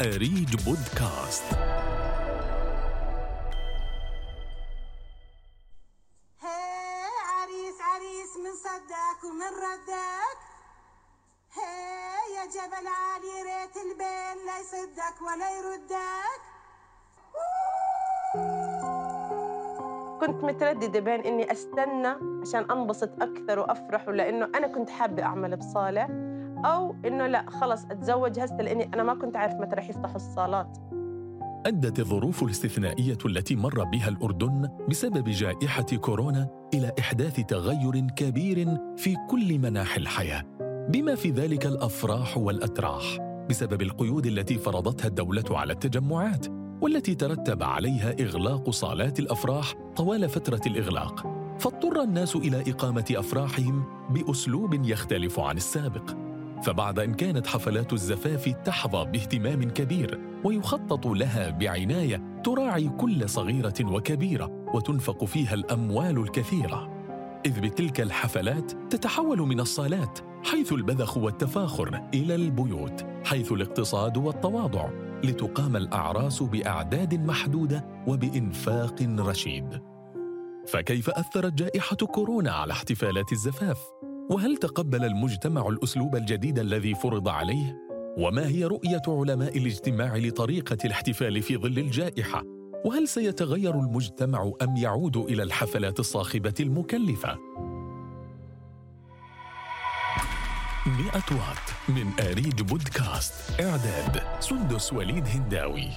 أريج بودكاست. هي عريس عريس من صداك ومن ردك هي يا جبل عالي ريت البين لا يصدك ولا يردك كنت مترددة بين إني أستنى عشان أنبسط أكثر وأفرح ولأنه أنا كنت حابة أعمل بصالة أو إنه لا خلص أتزوج هسه لأني أنا ما كنت عارف متى رح يفتحوا الصالات أدت الظروف الاستثنائية التي مر بها الأردن بسبب جائحة كورونا إلى إحداث تغير كبير في كل مناحي الحياة، بما في ذلك الأفراح والأتراح، بسبب القيود التي فرضتها الدولة على التجمعات، والتي ترتب عليها إغلاق صالات الأفراح طوال فترة الإغلاق، فاضطر الناس إلى إقامة أفراحهم بأسلوب يختلف عن السابق. فبعد إن كانت حفلات الزفاف تحظى باهتمام كبير ويخطط لها بعناية تراعي كل صغيرة وكبيرة وتنفق فيها الأموال الكثيرة. إذ بتلك الحفلات تتحول من الصالات حيث البذخ والتفاخر إلى البيوت حيث الاقتصاد والتواضع لتقام الأعراس بأعداد محدودة وبإنفاق رشيد. فكيف أثرت جائحة كورونا على احتفالات الزفاف؟ وهل تقبل المجتمع الأسلوب الجديد الذي فرض عليه؟ وما هي رؤية علماء الاجتماع لطريقة الاحتفال في ظل الجائحة؟ وهل سيتغير المجتمع أم يعود إلى الحفلات الصاخبة المكلفة؟ 100 وات من آريج بودكاست إعداد سندس وليد هنداوي.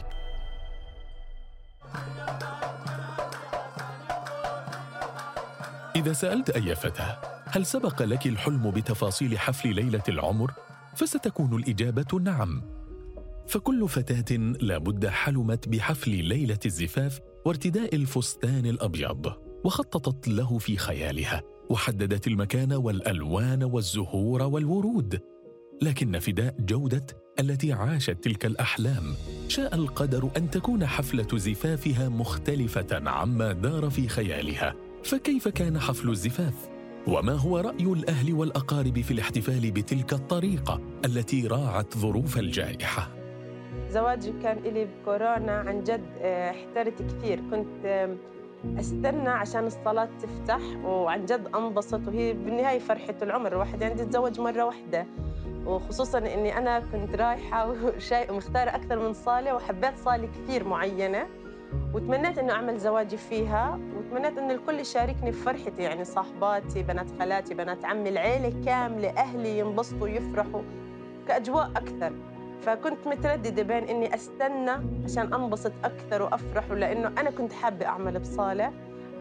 إذا سألت أي فتاة هل سبق لك الحلم بتفاصيل حفل ليلة العمر؟ فستكون الإجابة نعم. فكل فتاة لابد حلمت بحفل ليلة الزفاف وارتداء الفستان الأبيض وخططت له في خيالها وحددت المكان والألوان والزهور والورود. لكن فداء جودة التي عاشت تلك الأحلام شاء القدر أن تكون حفلة زفافها مختلفة عما دار في خيالها. فكيف كان حفل الزفاف؟ وما هو رأي الأهل والأقارب في الاحتفال بتلك الطريقة التي راعت ظروف الجائحة؟ زواجي كان إلي بكورونا عن جد آه، احترت كثير. كنت أستنى عشان الصلاة تفتح وعن جد أنبسط وهي بالنهاية فرحة العمر. الواحد يعني يتزوج مرة واحدة. وخصوصا إني أنا كنت رايحة وشاي ومختارة أكثر من صالة وحبيت صالة كثير معينة وتمنيت إنه أعمل زواجي فيها. وتمنيت انه الكل يشاركني في فرحتي يعني صاحباتي بنات خالاتي بنات عمي العيلة كاملة أهلي ينبسطوا يفرحوا كأجواء أكثر. فكنت مترددة بين إني أستنى عشان أنبسط أكثر وأفرح ولأنه أنا كنت حابة أعمل بصالة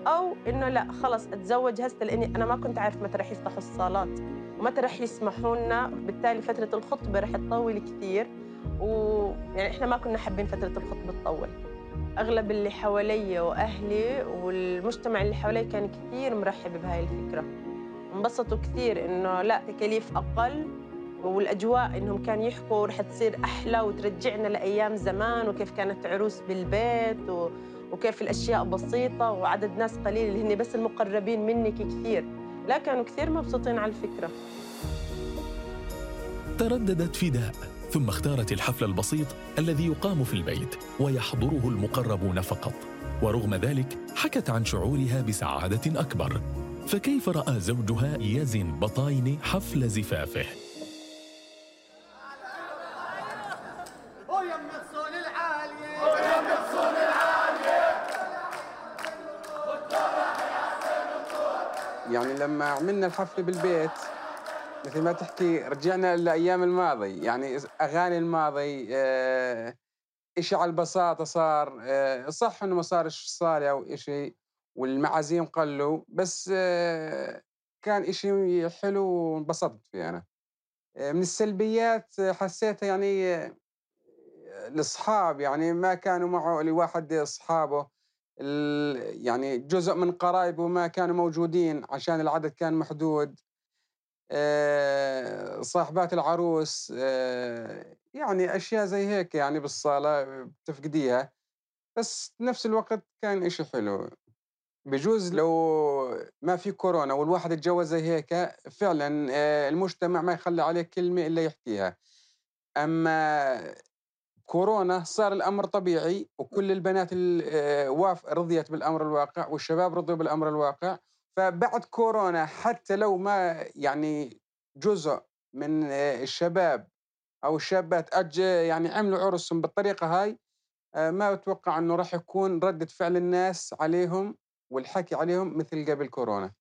أو إنه لا خلص أتزوج هسه لأني أنا ما كنت عارف متى رح يفتحوا الصالات ومتى رح يسمحوا لنا بالتالي فترة الخطبة رح تطول كثير ويعني إحنا ما كنا حابين فترة الخطبة تطول. أغلب اللي حوالي وأهلي والمجتمع اللي حوالي كان كثير مرحب بهاي الفكرة. انبسطوا كثير إنه لا تكاليف أقل والأجواء إنهم كانوا يحكوا رح تصير أحلى وترجعنا لأيام زمان وكيف كانت عروس بالبيت و... وكيف الأشياء بسيطة وعدد ناس قليل اللي هن بس المقربين منك كثير. لا كانوا كثير مبسوطين على الفكرة. ترددت فداء. ثم اختارت الحفل البسيط الذي يقام في البيت ويحضره المقربون فقط. ورغم ذلك حكت عن شعورها بسعادة أكبر. فكيف رأى زوجها يزن بطاين حفل زفافه؟ يعني لما عملنا الحفلة بالبيت مثل ما تحكي رجعنا لأيام الماضي. يعني أغاني الماضي آه، إشي على البساطة صار؟ آه، صح إنه ما صارش صالة أو إشي والمعازيم قلوا بس آه، كان إشي حلو وانبسطت فيه آه، من السلبيات آه، حسيتها يعني آه، الأصحاب يعني ما كانوا معه لواحد أصحابه. ال- يعني جزء من قرايبه ما كانوا موجودين عشان العدد كان محدود. آه، صاحبات العروس آه، يعني أشياء زي هيك يعني بالصالة بتفقديها. بس بنفس الوقت كان إشي حلو. بجوز لو ما في كورونا والواحد يتجوز زي هيك فعلا آه، المجتمع ما يخلي عليه كلمة إلا يحكيها. أما كورونا صار الأمر طبيعي وكل البنات آه، رضيت بالأمر الواقع والشباب رضوا بالأمر الواقع. فبعد كورونا حتى لو ما يعني جزء من آه، الشباب أو الشابات أج يعني عملوا عرسهم بالطريقة هاي آه، ما أتوقع إنه راح يكون ردة فعل الناس عليهم والحكي عليهم مثل قبل كورونا.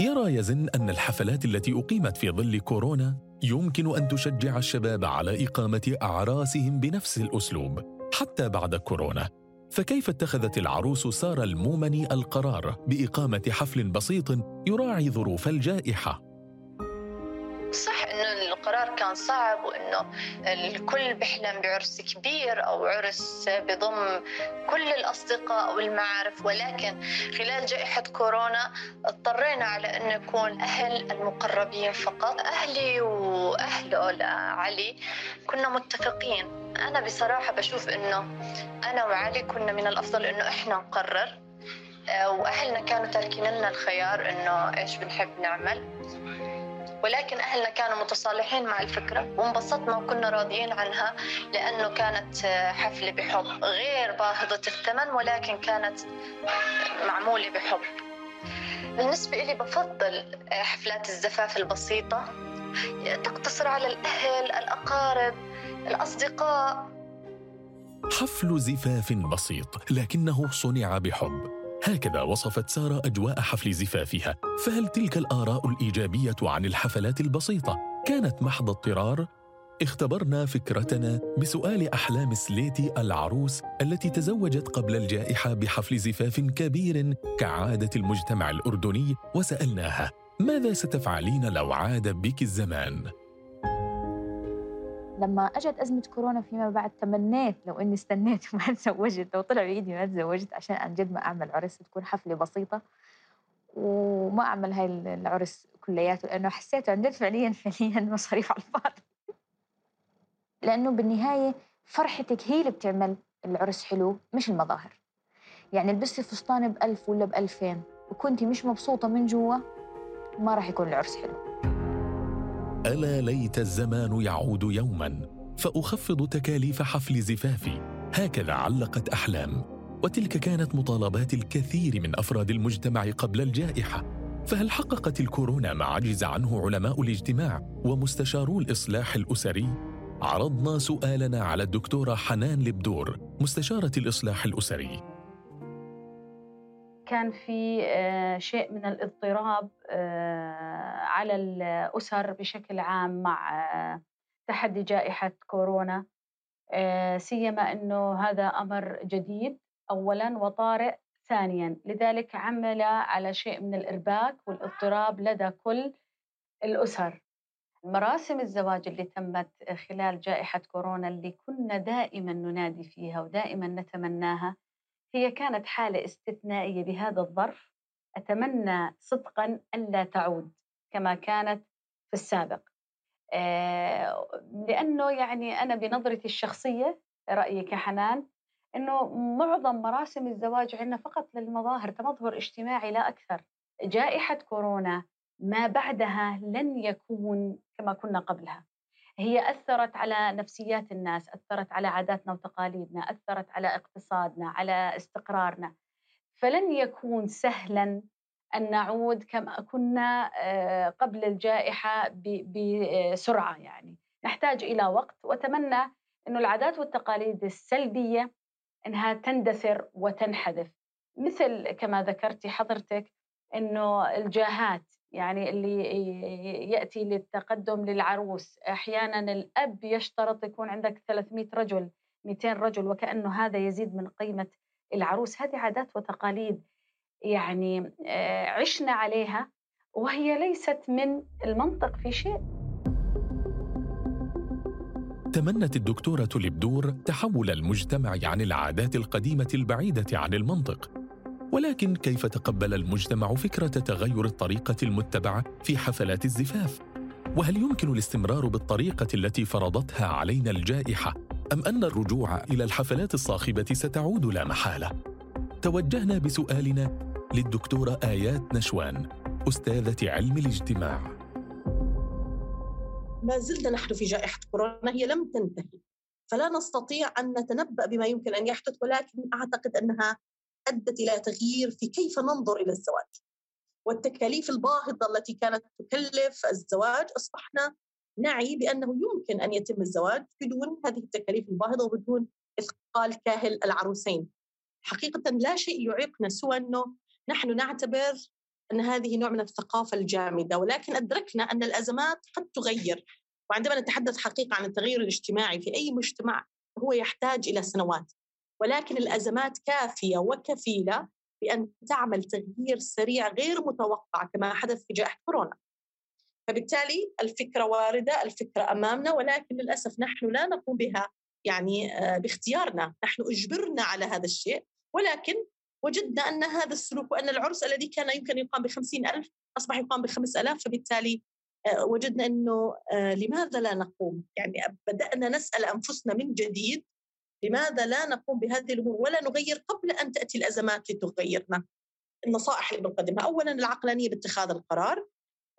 يرى يزن أن الحفلات التي أقيمت في ظل كورونا يمكن أن تشجع الشباب على إقامة أعراسهم بنفس الأسلوب حتى بعد كورونا. فكيف اتخذت العروس سارة المومني القرار بإقامة حفل بسيط يراعي ظروف انه القرار كان صعب وإنه الكل بيحلم بعرس كبير أو عرس بضم كل الأصدقاء والمعارف ولكن خلال جائحة كورونا اضطرينا على انه يكون أهل المقربين فقط. أهلي واهله علي كنا متفقين. أنا بصراحة بشوف إنه أنا وعلي كنا من الأفضل إنه إحنا نقرر. آه، وأهلنا كانوا تاركين لنا الخيار إنه إيش بنحب نعمل. ولكن أهلنا كانوا متصالحين مع الفكرة وانبسطنا وكنا راضيين عنها لأنه كانت حفلة بحب غير باهظة الثمن ولكن كانت معمولة بحب. بالنسبة لي بفضل حفلات الزفاف البسيطة. تقتصر على الأهل الأقارب الأصدقاء. حفل زفاف بسيط لكنه صنع بحب. هكذا وصفت سارة أجواء حفل زفافها فهل تلك الآراء الإيجابية عن الحفلات البسيطة كانت محض اضطرار؟ اختبرنا فكرتنا بسؤال أحلام سليتي العروس التي تزوجت قبل الجائحة بحفل زفاف كبير كعادة المجتمع الأردني وسألناها ماذا ستفعلين لو عاد بك الزمان؟ لما أجت أزمة كورونا فيما بعد تمنيت لو إني استنيت وما تزوجت لو طلع بإيدي ما تزوجت عشان عن جد ما أعمل عرس تكون حفلة بسيطة. وما أعمل هاي العرس كلياته لأنه حسيته عن جد فعليا فعليا مصاريف على الفاضي. لأنه بالنهاية فرحتك هي اللي بتعمل العرس حلو مش المظاهر. يعني لبستي فستان بألف ولا بألفين وكنتي مش مبسوطة من جوا ما راح يكون العرس حلو. ألا ليت الزمان يعود يوما فأخفض تكاليف حفل زفافي. هكذا علقت أحلام. وتلك كانت مطالبات الكثير من أفراد المجتمع قبل الجائحة. فهل حققت الكورونا ما عجز عنه علماء الاجتماع ومستشارو الإصلاح الأسري؟ عرضنا سؤالنا على الدكتورة حنان لبدور مستشارة الإصلاح الأسري. كان في آه، شيء من الاضطراب آه، على الأسر بشكل عام مع آه، تحدي جائحة كورونا. سيما أنه هذا أمر جديد أولا وطارئ ثانيا. لذلك عمل على شيء من الإرباك والاضطراب لدى كل الأسر. مراسم الزواج اللي تمت خلال جائحة كورونا اللي كنا دائما ننادي فيها ودائما نتمناها هي كانت حالة استثنائية بهذا الظرف. أتمنى صدقا ألا تعود كما كانت في السابق. آه، لأنه يعني أنا بنظرتي الشخصية رأيي كحنان أنه معظم مراسم الزواج عندنا فقط للمظاهر تمظهر اجتماعي لا أكثر. جائحة كورونا ما بعدها لن يكون كما كنا قبلها. هي أثرت على نفسيات الناس أثرت على عاداتنا وتقاليدنا أثرت على اقتصادنا على استقرارنا. فلن يكون سهلا أن نعود كما كنا آه، قبل الجائحة بسرعة يعني. نحتاج إلى وقت وأتمنى أنه العادات والتقاليد السلبية أنها تندثر وتنحذف. مثل كما ذكرتي حضرتك أنه الجاهات يعني اللي يأتي للتقدم للعروس. أحيانا الأب يشترط يكون عندك 300 رجل 200 رجل وكأنه هذا يزيد من قيمة العروس. هذه عادات وتقاليد يعني آه، عشنا عليها وهي ليست من المنطق في شيء. تمنت الدكتورة لبدور تحول المجتمع عن العادات القديمة البعيدة عن المنطق. ولكن كيف تقبل المجتمع فكرة تغير الطريقة المتبعة في حفلات الزفاف؟ وهل يمكن الاستمرار بالطريقة التي فرضتها علينا الجائحة أم أن الرجوع إلى الحفلات الصاخبة ستعود لا محالة؟ توجهنا بسؤالنا للدكتورة آيات نشوان أستاذة علم الاجتماع ما زلنا نحن في جائحة كورونا هي لم تنتهي فلا نستطيع أن نتنبأ بما يمكن أن يحدث ولكن أعتقد أنها أدت إلى تغيير في كيف ننظر إلى الزواج والتكاليف الباهظة التي كانت تكلف الزواج. أصبحنا نعي بأنه يمكن أن يتم الزواج بدون هذه التكاليف الباهظة وبدون إثقال كاهل العروسين. حقيقة لا شيء يعيقنا سوى أنه نحن نعتبر أن هذه نوع من الثقافة الجامدة ولكن أدركنا أن الأزمات قد تغير. وعندما نتحدث حقيقة عن التغير الاجتماعي في أي مجتمع هو يحتاج إلى سنوات. ولكن الأزمات كافية وكفيلة بأن تعمل تغيير سريع غير متوقع كما حدث في جائحة كورونا. فبالتالي الفكرة واردة الفكرة أمامنا ولكن للأسف نحن لا نقوم بها يعني آه، باختيارنا. نحن أجبرنا على هذا الشيء ولكن وجدنا أن هذا السلوك وأن العرس الذي كان يمكن يقام بخمسين ألف أصبح يقام بخمس ألاف فبالتالي آه، وجدنا أنه آه، لماذا لا نقوم؟ يعني بدأنا نسأل أنفسنا من جديد لماذا لا نقوم بهذه الأمور ولا نغير قبل أن تأتي الأزمات لتغيرنا؟ النصائح اللي بنقدمها. أولا العقلانية باتخاذ القرار.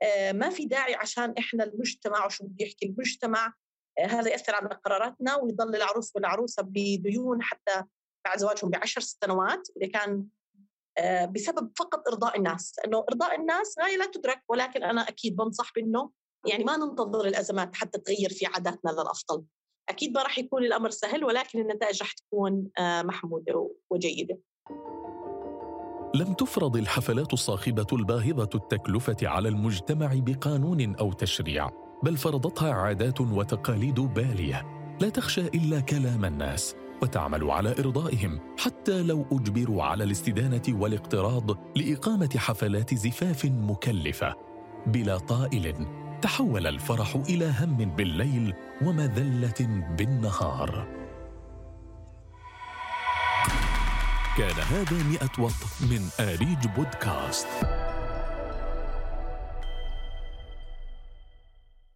آه، ما في داعي عشان إحنا المجتمع وشو بدي يحكي المجتمع هذا يأثر على قراراتنا ويضل العروس والعروسة بديون حتى بعد زواجهم بعشر سنوات إذا كان آه، بسبب فقط إرضاء الناس. انه إرضاء الناس غاية لا تدرك ولكن أنا أكيد بنصح بأنه يعني ما ننتظر الأزمات حتى تغير في عاداتنا للأفضل. أكيد ما راح يكون الأمر سهل ولكن النتائج راح تكون آه، محمودة وجيدة. لم تفرض الحفلات الصاخبة الباهظة التكلفة على المجتمع بقانون أو تشريع بل فرضتها عادات وتقاليد بالية. لا تخشى إلا كلام الناس وتعمل على إرضائهم حتى لو أجبروا على الاستدانة والاقتراض لإقامة حفلات زفاف مكلفة بلا طائل. تحول الفرح إلى هم بالليل ومذله بالنهار. كان هذا مئة وط من آريج بودكاست.